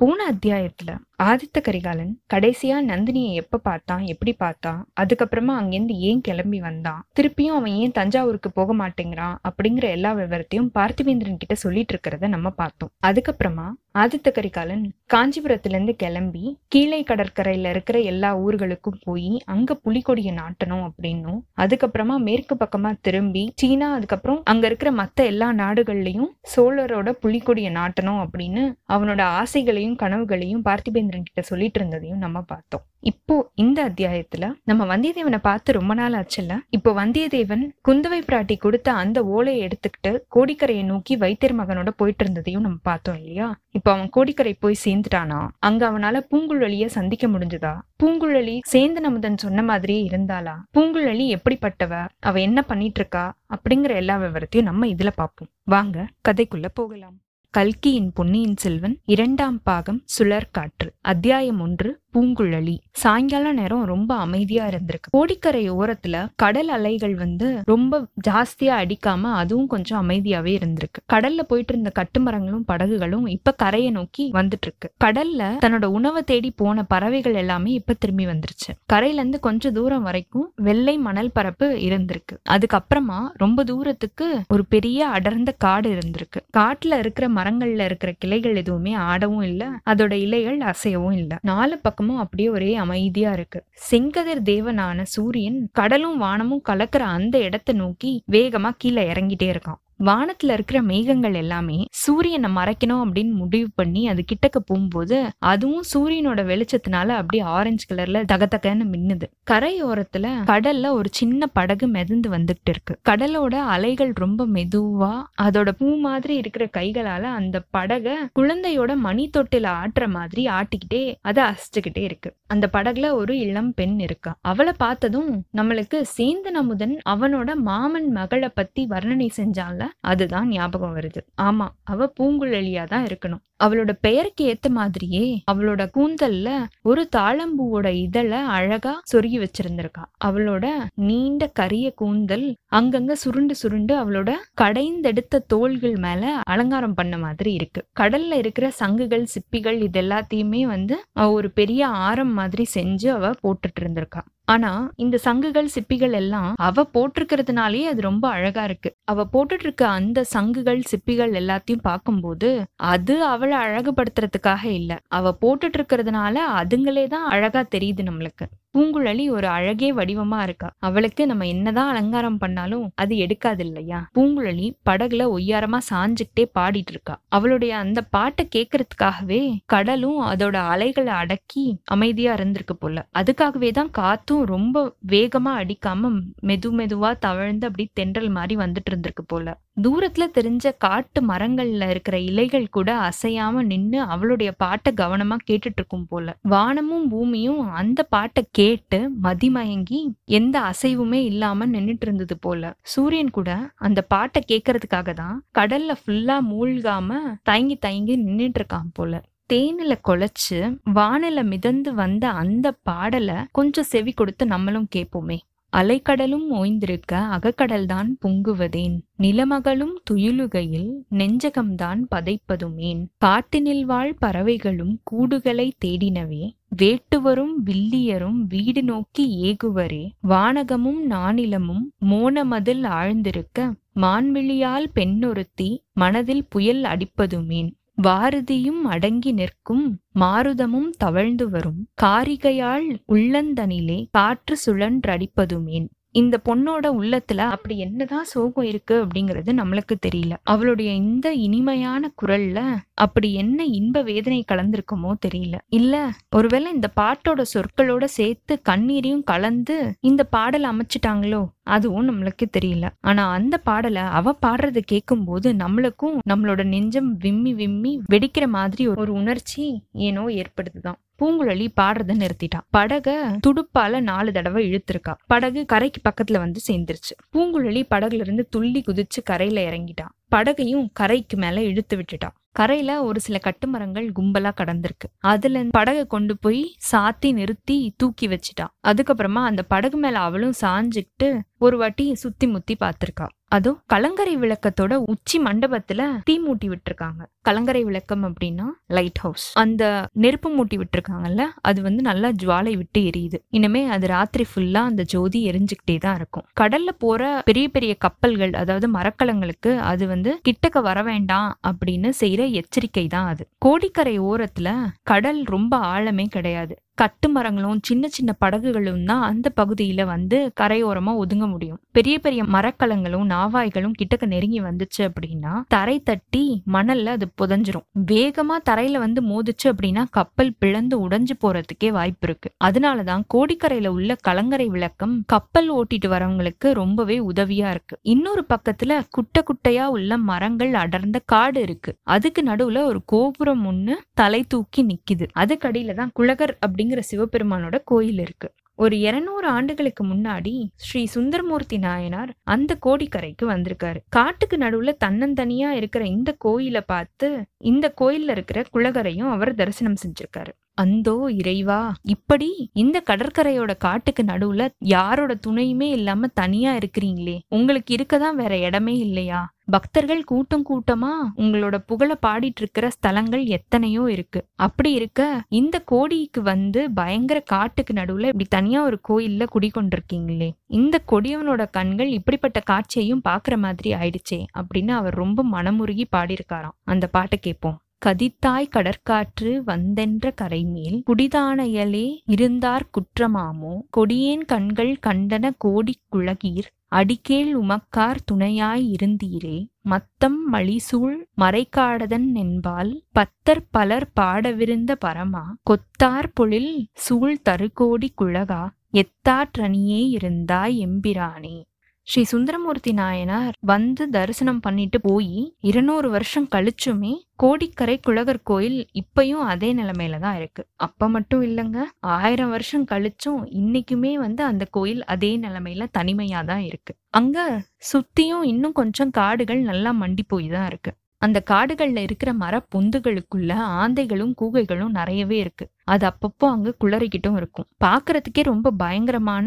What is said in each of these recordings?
போன அத்தியாயத்துல ஆதித்த கரிகாலன் கடைசியா நந்தினியை எப்ப பார்த்தான் எப்படி பார்த்தான் அதுக்கப்புறமா அங்கிருந்து ஏன் கிளம்பி வந்தான் திருப்பியும் அவன் ஏன் தஞ்சாவூருக்கு போக மாட்டேங்கிறான் அப்படிங்கிற எல்லா விவரத்தையும் பார்த்திவேந்திரன் கிட்ட சொல்லிட்டு இருக்கிறத நம்ம பார்த்தோம். அதுக்கப்புறமா ஆதித்த கரிகாலன் காஞ்சிபுரத்துல இருந்து கிளம்பி கீழே கடற்கரையில இருக்கிற எல்லா ஊர்களுக்கும் போய் அங்க புலிகொடியை நாட்டணும் அப்படின்னும் அதுக்கப்புறமா மேற்கு பக்கமா திரும்பி சீனா அதுக்கப்புறம் அங்க இருக்கிற மத்த எல்லா நாடுகள்லயும் சோழரோட புலிகொடியை நாட்டணும் அப்படின்னு அவனோட ஆசைகளையும் கனவுகளையும் பார்த்திபேந்திரன் கிட்ட சொல்லிட்டு இருந்ததையும் நம்ம பார்த்தோம். இப்போ இந்த அத்தியாயத்துல நம்ம வந்தியத்தேவனை பார்த்து ரொம்ப நாள் ஆச்சுல்ல? இப்போ வந்தியத்தேவன் குந்தவை பிராட்டி கொடுத்த அந்த ஓலையை எடுத்துக்கிட்டு கோடிக்கரையை நோக்கி வைத்தியர் மகனோட போயிட்டு இருந்ததையும் நம்ம பார்த்தோம் இல்லையா? இப்போ அவன் கோடிக்கரை போய் சேர்ந்துட்டானா? அங்க அவனால பூங்குழலிய சந்திக்க முடிஞ்சதா? பூங்குழலி சேந்தன் அமுதன் சொன்ன மாதிரியே இருந்தாளா? பூங்குழலி எப்படிப்பட்டவ? அவ என்ன பண்ணிட்டு இருக்கா அப்படிங்கிற எல்லா விவரத்தையும் நம்ம இதுல பார்ப்போம். வாங்க கதைக்குள்ள போகலாம். கல்கியின் பொன்னியின் செல்வன் இரண்டாம் பாகம் சுழற் காற்று அத்தியாயம் ஒன்று பூங்குழலி. சாயங்கால நேரம் ரொம்ப அமைதியா இருந்திருக்கு. கோடிக்கரை ஓரத்துல கடல் அலைகள் வந்து ரொம்ப ஜாஸ்தியா அடிக்காம அதுவும் கொஞ்சம் அமைதியாவே இருந்திருக்கு. கடல்ல போயிட்டு இருந்த கட்டுமரங்களும் படகுகளும் இப்ப கரையை நோக்கி வந்துட்டு இருக்கு கடல்ல தன்னோட உணவை தேடி போன பறவைகள் எல்லாமே இப்ப திரும்பி வந்துருச்சு. கரையில இருந்து கொஞ்ச தூரம் வரைக்கும் வெள்ளை மணல் பரப்பு இருந்திருக்கு. அதுக்கப்புறமா ரொம்ப தூரத்துக்கு ஒரு பெரிய அடர்ந்த காடு இருந்திருக்கு. காட்டுல இருக்கிற மரங்கள்ல இருக்கிற கிளைகள் எதுவுமே ஆடவும் இல்ல. அதோட இலைகள் அசையவும் இல்ல. நாலு பக்கமும் அப்படியே ஒரே அமைதியா இருக்கு. செங்கதிர் தேவனான சூரியன் கடலும் வானமும் கலக்கிற அந்த இடத்தை நோக்கி வேகமா கீழே இறங்கிட்டே இருக்கான். வானத்துல இருக்கிற மேகங்கள் எல்லாமே சூரியனை மறைக்கணும் அப்படின்னு முடிவு பண்ணி அது கிட்டக்க போகும்போது அதுவும் சூரியனோட வெளிச்சத்தினால அப்படியே ஆரஞ்சு கலர்ல தகதகன்னு மின்னுது. கரையோரத்துல கடல்ல ஒரு சின்ன படகு மிதந்து வந்துட்டு இருக்கு. கடலோட அலைகள் ரொம்ப மெதுவா அதோட பூ மாதிரி இருக்கிற கைகளால அந்த படக குழந்தையோட மணி தொட்டில ஆட்டுற மாதிரி ஆட்டிக்கிட்டே அதை அசைச்சுக்கிட்டே இருக்கு. அந்த படகுல ஒரு இளம் பெண் இருக்கா. அவளை பார்த்ததும் நம்மளுக்கு சேந்தன் அமுதன் அவனோட மாமன் மகளை பத்தி வர்ணனை செஞ்சான்ல அதுதான் ஞாபகம் வருது. ஆமா அவ பூங்குழலியா தான் இருக்கணும். அவளோட பெயருக்கு ஏத்த மாதிரியே அவளோட கூந்தல்ல ஒரு தாழம்பூவோட இதழ அழகா சொருகி வச்சிருந்திருக்கா. அவளோட நீண்ட கரிய கூந்தல் அங்கங்க சுருண்டு சுருண்டு அவளோட கடைந்தெடுத்த தோள்கள் மேல அலங்காரம் பண்ண மாதிரி இருக்கு. கடல்ல இருக்கிற சங்குகள் சிப்பிகள் இது எல்லாத்தையுமே வந்து அவ ஒரு பெரிய ஆரம் மாதிரி செஞ்சு அவ போட்டுட்டு இருந்திருக்கா. ஆனா இந்த சங்குகள் சிப்பிகள் எல்லாம் அவ போட்டிருக்கிறதுனாலே அது ரொம்ப அழகா இருக்கு. அவ போட்டுட்டு இருக்க அந்த சங்குகள் சிப்பிகள் எல்லாத்தையும் பார்க்கும்போது அது அவள் அழகுபடுத்துறதுக்காக இல்லை. அவ போட்டுட்டு இருக்கிறதுனால அதுங்களே தான் அழகா தெரியுது நம்மளுக்கு. பூங்குழலி ஒரு அழகே வடிவமா இருக்கா. அவளுக்கு நம்ம என்னதான் அலங்காரம் பண்ணாலும் அது எடுக்காது இல்லையா? பூங்குழலி படகுல ஒய்யாரமா சாஞ்சுக்கிட்டே பாடிட்டு இருக்கா. அவளுடைய அந்த பாட்டை கேட்கறதுக்காகவே கடலும் அதோட அலைகளை அடக்கி அமைதியா இருந்திருக்கு போல. அதுக்காகவே தான் காத்தும் ரொம்ப வேகமா அடிக்காம மெது மெதுவா தவழ்ந்து அப்படி தென்றல் மாதிரி வந்துட்டு இருந்திருக்கு போல. தூரத்துல தெரிஞ்ச காட்டு மரங்கள்ல இருக்கிற இலைகள் கூட அசையாம நின்னு அவளுடைய பாட்டை கவனமா கேட்டுட்டு இருக்கும் போல. வானமும் பூமியும் அந்த பாட்டை கே கேட்டு மதிமயங்கி எந்த அசைவுமே இல்லாம நின்னுட்டு இருந்தது போல. சூரியன் கூட அந்த பாட்டை கேட்கறதுக்காக தான் கடல்ல ஃபுல்லா மூழ்காம தயங்கி தயங்கி நின்னுட்டு இருக்கான் போல. தேனில கொலைச்சு வானில மிதந்து வந்த அந்த பாடலை கொஞ்சம் செவி கொடுத்து நம்மளும் கேட்போமே. அலைக்கடலும் ஓய்ந்திருக்க அகக்கடல்தான் பொங்குவதேன். நிலமகளும் துயிலுகையில் நெஞ்சகம்தான் பதைப்பதுமேன். காட்டினில் வாழ் பறவைகளும் கூடுகளை தேடினவே வேட்டுவரும் வில்லியரும் வீடு நோக்கி ஏகுவரே. வானகமும் நானிலமும் மோனமதில் ஆழ்ந்திருக்க மான்விழியால் பெண்ணொருத்தி மனதில் புயல் அடிப்பதுமேன். வாரதியும் அடங்கி நிற்கும் மாருதமும் தவழ்ந்து வரும். காரிகையால் உள்ளந்தனிலே காற்று சுழன்றடிப்பதுமேன். இந்த பொண்ணோட உள்ளத்துல அப்படி என்னதான் சோகம் இருக்கு அப்படிங்கிறது நம்மளுக்கு தெரியல. அவளுடைய இந்த இனிமையான குரல்ல அப்படி என்ன இன்ப வேதனை கலந்திருக்குமோ தெரியல. இல்ல ஒருவேளை இந்த பாட்டோட சொற்களோட சேர்த்து கண்ணீரையும் கலந்து இந்த பாடல் அமைச்சிட்டாங்களோ? அதுவும் நம்மளுக்கு தெரியல. ஆனா அந்த பாடலை அவ பாடுறத கேட்கும்போது நம்மளுக்கும் நம்மளோட நெஞ்சம் விம்மி விம்மி வெடிக்கிற மாதிரி ஒரு உணர்ச்சி ஏனோ ஏற்படுதுதான் பூங்குழலி பாடுறத நிறுத்திட்டா. படக துடுப்பால நாலு தடவை இழுத்திருக்கா. படகு கரைக்கு பக்கத்துல வந்து சேர்ந்துருச்சு. பூங்குழலி படகுல இருந்து துள்ளி குதிச்சு கரையில இறங்கிட்டான் படகையும் கரைக்கு மேல இழுத்து விட்டுட்டான். கரையில ஒரு சில கட்டுமரங்கள் கும்பலா கடந்திருக்கு. அதுல படகை கொண்டு போய் சாத்தி நிறுத்தி தூக்கி வச்சிட்டா அதுக்கப்புறமா அந்த படகு மேல அவளும் சாஞ்சுக்கிட்டு ஒரு வாட்டி சுத்தி முத்தி பார்த்திருக்கா. அதுவும் கலங்கரை விளக்கத்தோட உச்சி மண்டபத்துல தீ மூட்டி விட்டுருக்காங்க. கலங்கரை விளக்கம் அப்படின்னா லைட் ஹவுஸ் அந்த நெருப்பு மூட்டி விட்டுருக்காங்கல்ல அது வந்து நல்லா ஜுவாலை விட்டு எரியுது. இனிமே அது ராத்திரி ஃபுல்லா அந்த ஜோதி எரிஞ்சுக்கிட்டே தான் இருக்கும். கடல்ல போற பெரிய பெரிய கப்பல்கள் அதாவது மரக்கலங்களுக்கு அது வந்து கிட்டக்க வர வேண்டாம் அப்படின்னு செய்யற எச்சரிக்கை தான் அது. கோடிக்கரை ஓரத்துல கடல் ரொம்ப ஆழமே கிடையாது. கட்டு மரங்களும் சின்ன சின்ன படகுகளும் தான் அந்த பகுதியில வந்து கரையோரமா ஒதுங்க முடியும். பெரிய பெரிய மரக்கலங்களும் நாவாய்களும் கிட்டக்க நெருங்கி வந்துச்சு அப்படின்னா தரை தட்டி மணல்ல அது புதஞ்சிரும். வேகமா தரையில வந்து மோதிச்சு அப்படின்னா கப்பல் பிளந்து உடைஞ்சு போறதுக்கே வாய்ப்பு இருக்கு. அதனாலதான் கோடிக்கரையில உள்ள கலங்கரை விளக்கம் கப்பல் ஓட்டிட்டு வரவங்களுக்கு ரொம்பவே உதவியா இருக்கு. இன்னொரு பக்கத்துல குட்டை குட்டையா உள்ள மரங்கள் அடர்ந்த காடு இருக்கு. அதுக்கு நடுவுல ஒரு கோபுரம் ஒண்ணு தலை தூக்கி நிக்குது. அதுக்கடியில தான் குழகர் அப்படிங்கிற சிவபெருமானோட கோயில் இருக்கு. ஒரு இருநூறு ஆண்டுகளுக்கு முன்னாடி ஸ்ரீ சுந்தரமூர்த்தி நாயனார் அந்த கோடிக்கரைக்கு வந்திருக்காரு. காட்டுக்கு நடுவுல தன்னந்தனியா இருக்கிற இந்த கோயிலை பார்த்து இந்த கோயில்ல இருக்கிற குளகரையும் அவர் தரிசனம் செஞ்சிருக்காரு. அந்தோ இறைவா இப்படி இந்த கடற்கரையோட காட்டுக்கு நடுவுல யாரோட துணையுமே இல்லாம தனியா இருக்கிறீங்களே? உங்களுக்கு இருக்கதான் வேற இடமே இல்லையா? பக்தர்கள் கூட்டம் கூட்டமா உங்களோட புகழ பாடிட்டு இருக்கிற ஸ்தலங்கள் எத்தனையோ இருக்கு. அப்படி இருக்க இந்த கோடிக்கு வந்து பயங்கர காட்டுக்கு நடுவுல இப்படி தனியா ஒரு கோயில்ல குடிக்கொண்டிருக்கீங்களே இந்த கொடியவனோட கண்கள் இப்படிப்பட்ட காட்சியையும் பாக்குற மாதிரி ஆயிடுச்சே அப்படின்னு அவர் ரொம்ப மனமுருகி பாடியிருக்காராம். அந்த பாட்டை கேட்போம். கதித்தாய் கடற்காற்று வந்தென்ற கரைமேல் குடிதானையலே இருந்தார் குற்றமாமோ? கொடியேன் கண்கள் கண்டன கோடி குழகீர் அடிக்கேள் உமக்கார் துணையாய் இருந்தீரே. மத்தம் மலிசூழ் மறைக்காடதன் என்பால் பத்தர் பலர் பாடவிருந்த பரமா? கொத்தார் பொழில் சூழ் தருகோடி குழகா? எத்தாற்றணியே இருந்தாய் எம்பிரானே. ஸ்ரீ சுந்தரமூர்த்தி நாயனார் வந்து தரிசனம் பண்ணிட்டு போய் இருநூறு வருஷம் கழிச்சுமே கோடிக்கரை குழகர் கோயில் இப்பயும் அதே நிலைமையில தான் இருக்கு. அப்ப மட்டும் இல்லைங்க ஆயிரம் வருஷம் கழிச்சும் இன்னைக்குமே வந்து அந்த கோயில் அதே நிலைமையில தனிமையா தான் இருக்கு. அங்க சுத்தியும் இன்னும் கொஞ்சம் காடுகள் நல்லா மண்டி போய் தான் இருக்கு. அந்த காடுகள்ல இருக்கிற மர பொந்துகளுக்குள்ள ஆந்தைகளும் கூகைகளும் நிறையவே இருக்கு. அது அப்பப்போ அங்க குளறிக்கிட்டும் இருக்கும். பாக்குறதுக்கே ரொம்ப பயங்கரமான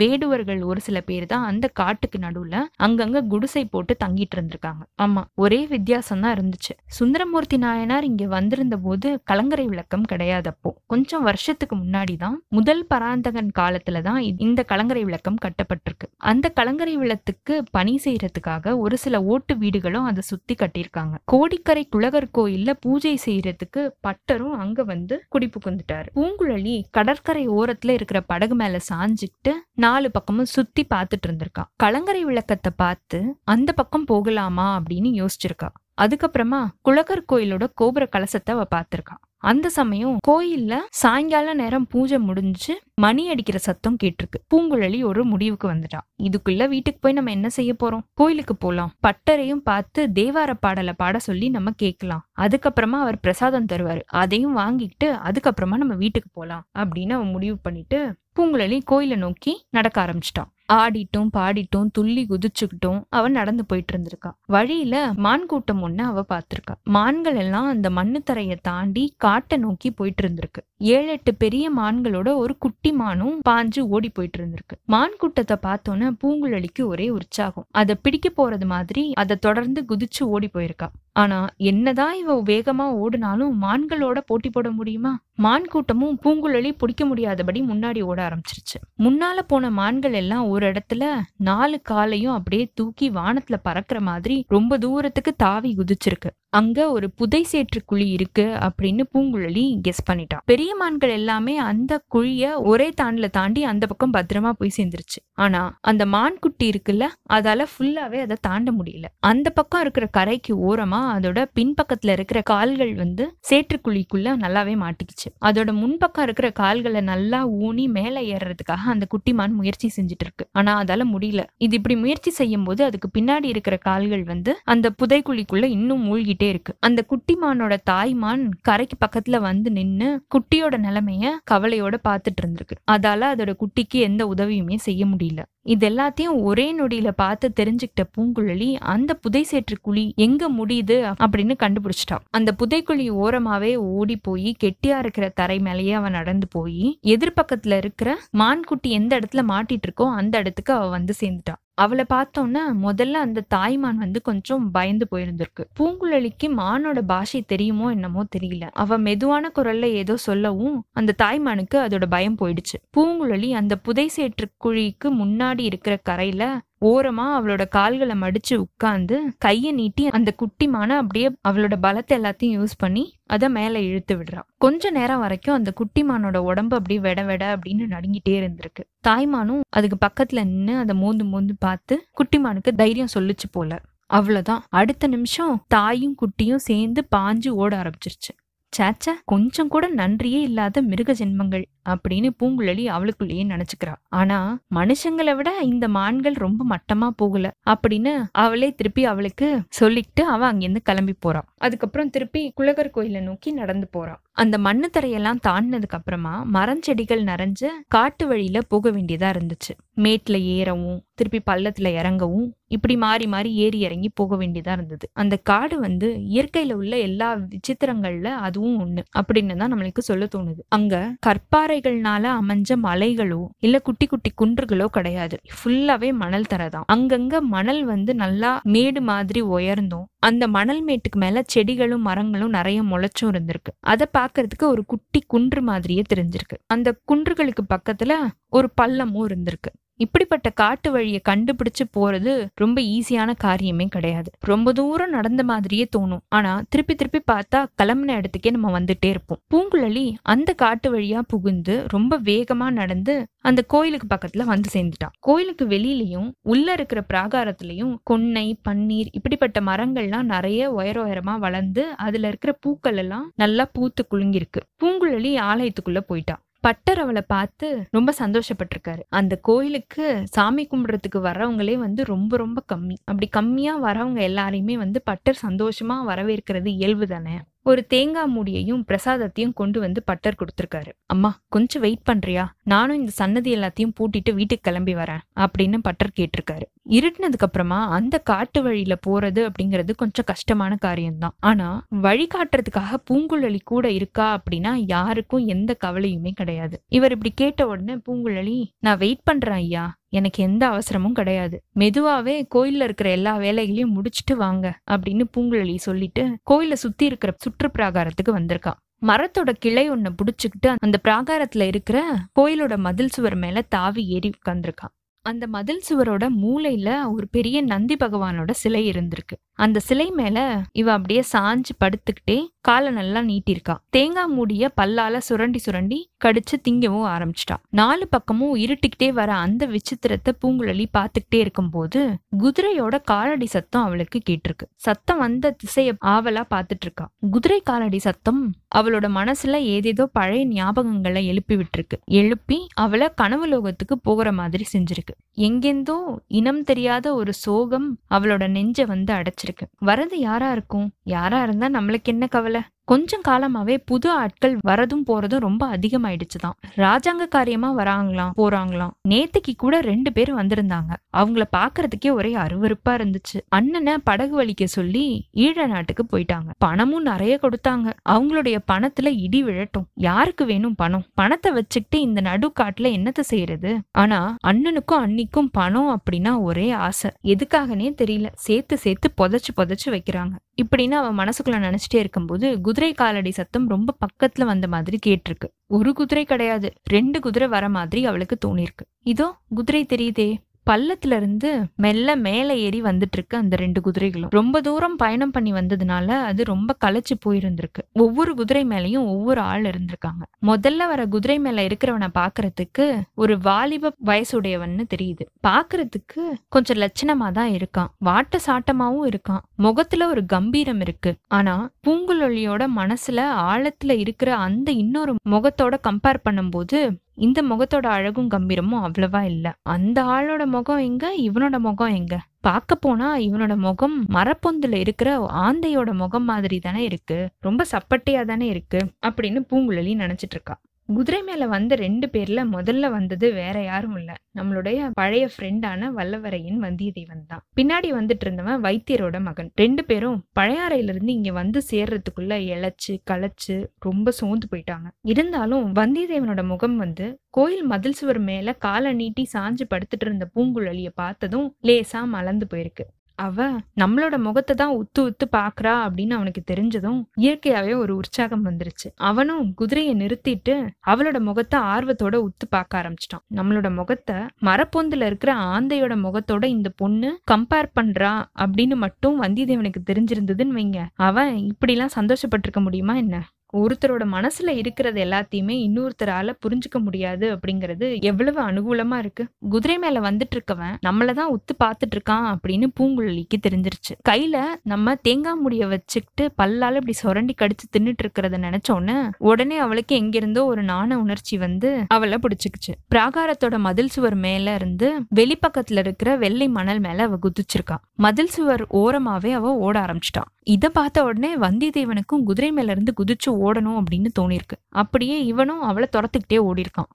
வேடுவர்கள் ஒரு சில பேர் தான் அந்த காட்டுக்கு நடுவுல அங்கங்க குடிசை போட்டு தங்கிட்டு இருந்திருக்காங்க. ஆமா ஒரே வித்தியாசம் தான் இருந்துச்சு. சுந்தரமூர்த்தி நாயனார் இங்க வந்திருந்த போது கலங்கரை விளக்கம் கிடையாது அப்போ. கொஞ்சம் வருஷத்துக்கு முன்னாடி தான் முதல் பராந்தகன் காலத்துல தான் இந்த கலங்கரை விளக்கம் கட்டப்பட்டிருக்கு. அந்த கலங்கரை விளத்துக்கு பணி செய்யறதுக்காக ஒரு சில ஓட்டு வீடுகளும் அதை சுத்தி கட்டியிருக்காங்க. கோடிக்கரை குலகர் கோயில்ல பூஜை செய்யறதுக்கு பட்டரும் அங்க வந்து குடிப்புக்கு வந்துட்டாரு பூங்குழலி கடற்கரை ஓரத்துல இருக்கிற படகு மேல சாஞ்சுக்கிட்டு நாலு பக்கமும் சுத்தி பார்த்துட்டு இருந்திருக்கா. கலங்கரை விளக்கத்தை பார்த்து அந்த பக்கம் போகலாமா? அப்படின்னு யோசிச்சிருக்கா. அதுக்கப்புறமா குளக்கர் கோயிலோட கோபுர கலசத்தை அவ பார்த்திருக்கா. அந்த சமயம் கோயில்ல சாயங்கால நேரம் பூஜை முடிஞ்சு மணி அடிக்கிற சத்தம் கேட்டிருக்கு. பூங்குழலி ஒரு முடிவுக்கு வந்துட்டா. இதுக்குள்ள வீட்டுக்கு போய் நம்ம என்ன செய்ய போறோம்? கோயிலுக்கு போலாம். பட்டரையும் பார்த்து தேவார பாடலை பாட சொல்லி நம்ம கேட்கலாம். அதுக்கப்புறமா அவர் பிரசாதம் தருவாரு. அதையும் வாங்கிக்கிட்டு அதுக்கப்புறமா நம்ம வீட்டுக்கு போலாம் அப்படின்னு அவன் முடிவு பண்ணிட்டு பூங்குழலி கோயிலை நோக்கி நடக்க ஆரம்பிச்சிட்டான் ஆடிட்டும் பாடிட்டும் துள்ளி குதிச்சுக்கிட்டும் அவன் நடந்து போயிட்டு இருந்திருக்கா வழியில மான் கூட்டம் ஒண்ணு அவ பார்த்திருக்கா மான்கள் எல்லாம் அந்த மண்ணு தரைய தாண்டி காட்டை நோக்கி போயிட்டு இருந்திருக்கு ஏழு எட்டு பெரிய மான்களோட ஒரு குட்டி மானும் பாஞ்சு ஓடி போயிட்டு இருந்திருக்கு மான் கூட்டத்தை பார்த்தோன்னே பூங்குழலிக்கு ஒரே உற்சாகம். அதை பிடிக்க போறது மாதிரி அதை தொடர்ந்து குதிச்சு ஓடி போயிருக்கா. ஆனா என்னதான் இவ வேகமா ஓடினாலும் மான்களோட போட்டி போட முடியுமா? மான் கூட்டமும் பூங்குழலி பிடிக்க முடியாதபடி முன்னாடி ஓட ஆரம்பிச்சிருச்சு. முன்னால போன மான்கள் எல்லாம் ஒரு ஒரு இடத்துல நாலு காலையும் அப்படியே தூக்கி வானத்துல பறக்கிற மாதிரி ரொம்ப தூரத்துக்கு தாவி குதிச்சிருக்கு. அங்க ஒரு புதை சேற்று குழி இருக்கு அப்படின்னு பூங்குழலி கெஸ் பண்ணிட்டான் பெரிய மான்கள் எல்லாமே அந்த குழிய ஒரே தாண்டில தாண்டி அந்த பக்கம் பத்திரமா போய் சேர்ந்துருச்சு. ஆனா அந்த மான் குட்டி இருக்குல்ல அதால ஃபுல்லாவே அதை தாண்ட முடியல. அந்த பக்கம் இருக்கிற கரைக்கு ஓரமா அதோட பின்பக்கத்துல இருக்கிற கால்கள் வந்து சேற்றுக்குழிக்குள்ள நல்லாவே மாட்டிக்கிச்சு. அதோட முன்பக்கம் இருக்கிற கால்களை நல்லா ஊனி மேலே ஏறுறதுக்காக அந்த குட்டி மான் முயற்சி செஞ்சுட்டு இருக்கு. ஆனா அதால முடியல. இது இப்படி முயற்சி செய்யும் போது அதுக்கு பின்னாடி இருக்கிற கால்கள் வந்து அந்த புதைக்குழிக்குள்ள இன்னும் மூழ்கிட்டே இருக்கு. அந்த குட்டி மானோட தாய்மான் கரைக்கு பக்கத்துல வந்து நின்னு குட்டியோட நிலைமைய கவலையோட பார்த்துட்டு இருந்திருக்கு. அதால அதோட குட்டிக்கு எந்த உதவியுமே செய்ய முடியல. இது எல்லாத்தையும் ஒரே நொடியில பார்த்து தெரிஞ்சுக்கிட்ட பூங்குழலி அந்த புதை சேற்று குழி எங்க முடியுது? அப்படின்னு கண்டுபிடிச்சிட்டா அந்த புதைக்குழி ஓரமாவே ஓடி போய் கெட்டியா இருக்கிற தரை மேலேயே அவன் நடந்து போய் எதிர்பக்கத்துல இருக்கிற மான்குட்டி எந்த இடத்துல மாட்டிட்டு இருக்கோ அந்த இடத்துக்கு அவ வந்து சேர்ந்துட்டான் அவளை பார்த்தோன்னா முதல்ல அந்த தாய்மான் வந்து கொஞ்சம் பயந்து போயிருந்திருக்கு. பூங்குழலிக்கு மானோட பாஷை தெரியுமோ என்னமோ தெரியல. அவ மெதுவான குரல்ல ஏதோ சொல்லவும் அந்த தாய்மானுக்கு அதோட பயம் போயிடுச்சு. பூங்குழலி அந்த புதை சேற்று குழிக்கு முன்னாடி இருக்கிற கரையில ஓரமா அவளோட கால்களை மடிச்சு உட்கார்ந்து கையை நீட்டி அந்த குட்டி மானை அப்படியே அவளோட பலத்தை எல்லாத்தையும் யூஸ் பண்ணி அதை மேலே இழுத்து விடுறா. கொஞ்ச நேரம் வரைக்கும் அந்த குட்டி மானோட உடம்பு அப்படியே வெட வெட அப்படின்னு நடுங்கிட்டே இருந்திருக்கு. தாய்மானும் அதுக்கு பக்கத்துல நின்று அதை மோந்து மோந்து பார்த்து குட்டிமானுக்கு தைரியம் சொல்லுச்சு போல. அவ்வளவுதான். அடுத்த நிமிஷம் தாயும் குட்டியும் சேர்ந்து பாஞ்சு ஓட ஆரம்பிச்சிருச்சு. சேச்சா கொஞ்சம் கூட நன்றியே இல்லாத மிருக ஜென்மங்கள் அப்படின்னு பூங்குழலி அவளுக்குள்ளேயே நினைச்சுக்கிறா. ஆனா மனுஷங்களை விட இந்த மான்கள் ரொம்ப மட்டமா போகல அப்படின்னு அவளே திருப்பி அவளுக்கு சொல்லிட்டு அவ அங்கிருந்து கிளம்பி போறான் அதுக்கப்புறம் திருப்பி குலகர் கோயிலை நோக்கி நடந்து போறான் அந்த மண்ணு தரையெல்லாம் தாண்டினதுக்கு அப்புறமா மரஞ்செடிகள் நிறைஞ்ச காட்டு வழியில போக வேண்டியதா இருந்துச்சு. மேட்ல ஏறவும் திருப்பி பள்ளத்துல இறங்கவும் இப்படி மாறி மாறி ஏறி இறங்கி போக வேண்டியதா இருந்தது. அந்த காடு வந்து இயற்கையில உள்ள எல்லா விசித்திரங்கள்ல அதுவும் ஒண்ணு அப்படின்னு தான் நம்மளுக்கு சொல்ல தோணுது. அங்க கற்பாறைகள்னால அமைஞ்ச மலைகளோ இல்ல குட்டி குட்டி குன்றுகளோ கிடையாது. ஃபுல்லாவே மணல் தரதான் அங்கங்க மணல் வந்து நல்லா மேடு மாதிரி உயர்ந்தும். அந்த மணல் மேட்டுக்கு மேல செடிகளும் மரங்களும் நிறைய முளைச்சும் இருந்திருக்கு. அதை பாக்குறதுக்கு ஒரு குட்டி குன்று மாதிரியே தெரிஞ்சிருக்கு. அந்த குன்றுகளுக்கு பக்கத்துல ஒரு பள்ளமும் இருந்திருக்கு. இப்படிப்பட்ட காட்டு வழியை கண்டுபிடிச்சு போறது ரொம்ப ஈஸியான காரியமே கிடையாது. ரொம்ப தூரம் நடந்த மாதிரியே தோணும். ஆனா திருப்பி திருப்பி பார்த்தா கிளம்புன இடத்துக்கே நம்ம வந்துட்டே இருப்போம். பூங்குழலி அந்த காட்டு வழியா புகுந்து ரொம்ப வேகமா நடந்து அந்த கோயிலுக்கு பக்கத்துல வந்து சேர்ந்துட்டான் கோயிலுக்கு வெளியிலயும் உள்ள இருக்கிற பிராகாரத்திலயும் கொன்னை பன்னீர் இப்படிப்பட்ட மரங்கள்லாம் நிறைய உயர உயரமா வளர்ந்து அதுல இருக்கிற பூக்கள் எல்லாம் நல்லா பூத்து குலுங்கிருக்கு பூங்குழலி ஆலயத்துக்குள்ள போயிட்டான் பட்டர் அவளை பார்த்து ரொம்ப சந்தோஷப்பட்டிருக்காரு. அந்த கோயிலுக்கு சாமி கும்பிடுறதுக்கு வர்றவங்களே வந்து ரொம்ப ரொம்ப கம்மி. அப்படி கம்மியா வரவங்க எல்லாரையுமே வந்து பட்டர் சந்தோஷமா வரவேற்கிறது இயல்பு தானே? ஒரு தேங்காய் மூடியையும் பிரசாதத்தையும் கொண்டு வந்து பட்டர் கொடுத்துருக்காரு. அம்மா கொஞ்சம் வெயிட் பண்றியா? நானும் இந்த சன்னதி எல்லாத்தையும் பூட்டிட்டு வீட்டுக்கு கிளம்பி வரேன் அப்படின்னு பட்டர் கேட்டிருக்காரு. இருட்டினதுக்கு அப்புறமா அந்த காட்டு வழியில போறது அப்படிங்கிறது கொஞ்சம் கஷ்டமான காரியம்தான். ஆனா வழிகாட்டுறதுக்காக பூங்குழலி கூட இருக்கா அப்படின்னா யாருக்கும் எந்த கவலையுமே கிடையாது. இவர் இப்படி கேட்ட உடனே பூங்குழலி நான் வெயிட் பண்றேன் ஐயா. எனக்கு எந்த அவசரமும் கிடையாது. மெதுவாவே கோயில்ல இருக்கிற எல்லா வேலைகளையும் முடிச்சிட்டு வாங்க அப்படின்னு பூங்குழலி சொல்லிட்டு கோயில சுத்தி இருக்கிற சுற்று பிராகாரத்துக்கு வந்திருக்கான் மரத்தோட கிளை ஒன்ன புடிச்சுக்கிட்டு அந்த பிராகாரத்துல இருக்கிற கோயிலோட மதில் சுவர் மேல தாவி ஏறி உட்கார்ந்துருக்கான் அந்த மதில் சுவரோட மூலையில ஒரு பெரிய நந்தி பகவானோட சிலை இருந்திருக்கு. அந்த சிலை மேல இவ அப்படியே சாஞ்சு படுத்துக்கிட்டே காலை நல்லா நீட்டிருக்கா தேங்காய் மூடிய பல்லால சுரண்டி சுரண்டி கடிச்சு திங்கவும் ஆரம்பிச்சிட்டா. நாலு பக்கமும் இருட்டிக்கிட்டே வர அந்த விசித்திரத்தை பூங்குழலி பார்த்துக்கிட்டே இருக்கும்போது குதிரையோட காலடி சத்தம் அவளுக்கு கேட்டிருக்கு. சத்தம் வந்த திசைய ஆவலா பார்த்துட்டு இருக்கா குதிரை காலடி சத்தம் அவளோட மனசுல ஏதேதோ பழைய ஞாபகங்களை எழுப்பி விட்டுருக்கு. எழுப்பி அவளை கனவு லோகத்துக்கு போகிற மாதிரி செஞ்சிருக்கு. எங்கெந்தோ இனம் தெரியாத ஒரு சோகம் அவளோட நெஞ்ச வந்து அடைச்சிருக்கு. வரது யாரா இருக்கும்? யாரா இருந்தா நம்மளுக்கு என்ன கவலை? கொஞ்சம் காலமாவே புது ஆட்கள் வரதும் போறதும் ரொம்ப அதிகமாயிடுச்சுதான். ராஜாங்க காரியமா வராங்களாம் போறாங்களாம். நேத்துக்கு கூட ரெண்டு பேர் வந்திருந்தாங்க. அவங்கள பாக்குறதுக்கே ஒரே அருவருப்பா இருந்துச்சு. அண்ணனை படகு வலிக்க சொல்லி ஈழ நாட்டுக்கு போயிட்டாங்க. பணமும் நிறைய கொடுத்தாங்க. அவங்களுடைய பணத்துல இடி விழட்டும். யாருக்கு வேணும் பணம்? பணத்தை வச்சுக்கிட்டு இந்த நடுக்காட்டுல என்னத்த செய்யறது? ஆனா அண்ணனுக்கும் அன்னிக்கும் பணம் அப்படின்னா ஒரே ஆசை. எதுக்காகனே தெரியல. சேர்த்து சேர்த்து புதைச்சு புதைச்சு வைக்கிறாங்க. இப்படின்னு அவன் மனசுக்குள்ள நினைச்சிட்டே இருக்கும்போது குதிரை காலடி சத்தம் ரொம்ப பக்கத்துல வந்த மாதிரி கேட்டிருக்கு. ஒரு குதிரை கிடையாது. ரெண்டு குதிரை வர மாதிரி அவளுக்கு தோணிருக்கு. இதோ குதிரை தெரியுதே. பள்ளத்துல இருந்து மெல்ல மேலே ஏறி வந்துட்டு இருக்கு அந்த ரெண்டு குதிரைகளும். ரொம்ப தூரம் பயணம் பண்ணி வந்ததுனால அது ரொம்ப களைச்சு போயிருந்திருக்கு. ஒவ்வொரு குதிரை மேலையும் ஒவ்வொரு ஆள் இருந்திருக்காங்க. முதல்ல வர குதிரை மேல இருக்கிறவனை பாக்குறதுக்கு ஒரு வாலிப வயசுடையவன்னு தெரியுது. பாக்குறதுக்கு கொஞ்சம் லட்சணமா தான் இருக்கான். வாட்ட சாட்டமாவும் இருக்கான். முகத்துல ஒரு கம்பீரம் இருக்கு. ஆனா பூங்குழலியோட மனசுல ஆழத்துல இருக்கிற அந்த இன்னொரு முகத்தோட கம்பேர் பண்ணும்போது இந்த முகத்தோட அழகும் கம்பீரமும் அவ்வளவா இல்ல. அந்த ஆளோட முகம் எங்க? இவனோட முகம் எங்க? பார்க்க போனா இவனோட முகம் மரப்பொந்துல இருக்கிற ஆந்தையோட முகம் மாதிரி தானே இருக்கு. ரொம்ப சப்பட்டையா தானே இருக்கு. அப்படின்னு பூங்குழலி நினைச்சிட்டு இருக்கா. குதிரை மேலே வந்த ரெண்டு பேரில் முதல்ல வந்தது வேற யாரும் இல்லை. நம்மளுடைய பழைய ஃப்ரெண்டான வல்லவரையின் வந்தியத்தேவன் தான். பின்னாடி வந்துட்டு இருந்தவன் வைத்தியரோட மகன். ரெண்டு பேரும் பழையாறையிலிருந்து இங்கே வந்து சேர்றதுக்குள்ள இழைச்சு களைச்சு ரொம்ப சோர்ந்து போயிட்டாங்க. இருந்தாலும் வந்தியத்தேவனோட முகம் வந்து கோயில் மதில் சுவர் மேல காலை நீட்டி சாஞ்சு படுத்துட்டு இருந்த பூங்குழலிய பார்த்ததும் லேசா மலர்ந்து போயிருக்கு. அவ நம்மளோட முகத்தை தான் உத்து உத்து பாக்குறா அப்படின்னு அவனுக்கு தெரிஞ்சதும் இயற்கையாவே ஒரு உற்சாகம் வந்துருச்சு. அவனும் குதிரையை நிறுத்திட்டு அவளோட முகத்தை ஆர்வத்தோட உத்து பார்க்க ஆரம்பிச்சிட்டான். நம்மளோட முகத்தை மரப்பொந்துல இருக்கிற ஆந்தையோட முகத்தோட இந்த பொண்ணு கம்பேர் பண்றா அப்படின்னு மட்டும் வந்தியத்தேவனுக்கு தெரிஞ்சிருந்ததுன்னு வைங்க. அவன் இப்படிலாம் சந்தோஷப்பட்டிருக்க முடியுமா என்ன? ஒருத்தரோட மனசுல இருக்கிறது எல்லாத்தையுமே இன்னொருத்தரால புரிஞ்சுக்க முடியாது அப்படிங்கிறது எவ்வளவு அனுகூலமா இருக்கு. குதிரை மேல வந்துட்டு இருக்கவன் நம்மளதான் உத்து பார்த்துட்டு இருக்கான் அப்படின்னு பூங்குழலிக்கு தெரிஞ்சிருச்சு. கையில நம்ம தேங்காய் முடிய வச்சுக்கிட்டு பல்லால இப்படி சுரண்டி கடிச்சு தின்னுட்டு இருக்கிறத நினைச்சோன்னு உடனே அவளுக்கு எங்கிருந்தோ ஒரு நாண உணர்ச்சி வந்து அவளை பிடிச்சுக்குச்சு. பிராகாரத்தோட மதில் சுவர் மேல இருந்து வெளிப்பக்கத்துல இருக்கிற வெள்ளை மணல் மேல அவ குதிச்சிருக்கா. மதில் சுவர் ஓரமாவே அவ ஓட ஆரம்பிச்சிட்டான் இதை பார்த்த உடனே வந்தியத்தேவனுக்கும் குதிரை மேல இருந்து குதிச்சு ஓடணும் அப்படின்னு தோணிருக்கு அப்படியே இவனும் அவளை துரத்துக்கிட்டே ஓடிருக்கான்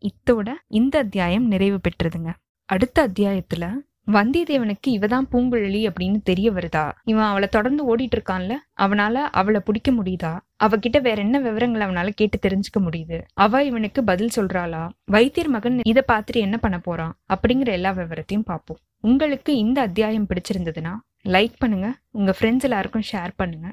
இத்தோட இந்த அத்தியாயம் நிறைவு பெற்றதுங்க. அடுத்த அத்தியாயத்துல வந்தியத்தேவனுக்கு இவதான் பூங்குழலி அப்படின்னு தெரிய வருதா? இவன் அவளை தொடர்ந்து ஓடிட்டு இருக்கான்ல அவனால அவளை பிடிக்க முடியுதா? அவகிட்ட வேற என்ன விவரங்களை அவனால கேட்டு தெரிஞ்சுக்க முடியுது? அவ இவனுக்கு பதில் சொல்றாளா? வைத்தியர் மகன் இதை பார்த்துட்டு என்ன பண்ண போறான்? அப்படிங்கிற எல்லா விவரத்தையும் பார்ப்போம். உங்களுக்கு இந்த அத்தியாயம் பிடிச்சிருந்ததுன்னா லைக் பண்ணுங்க. உங்க ஃப்ரெண்ட்ஸ் எல்லாருக்கும் ஷேர் பண்ணுங்க.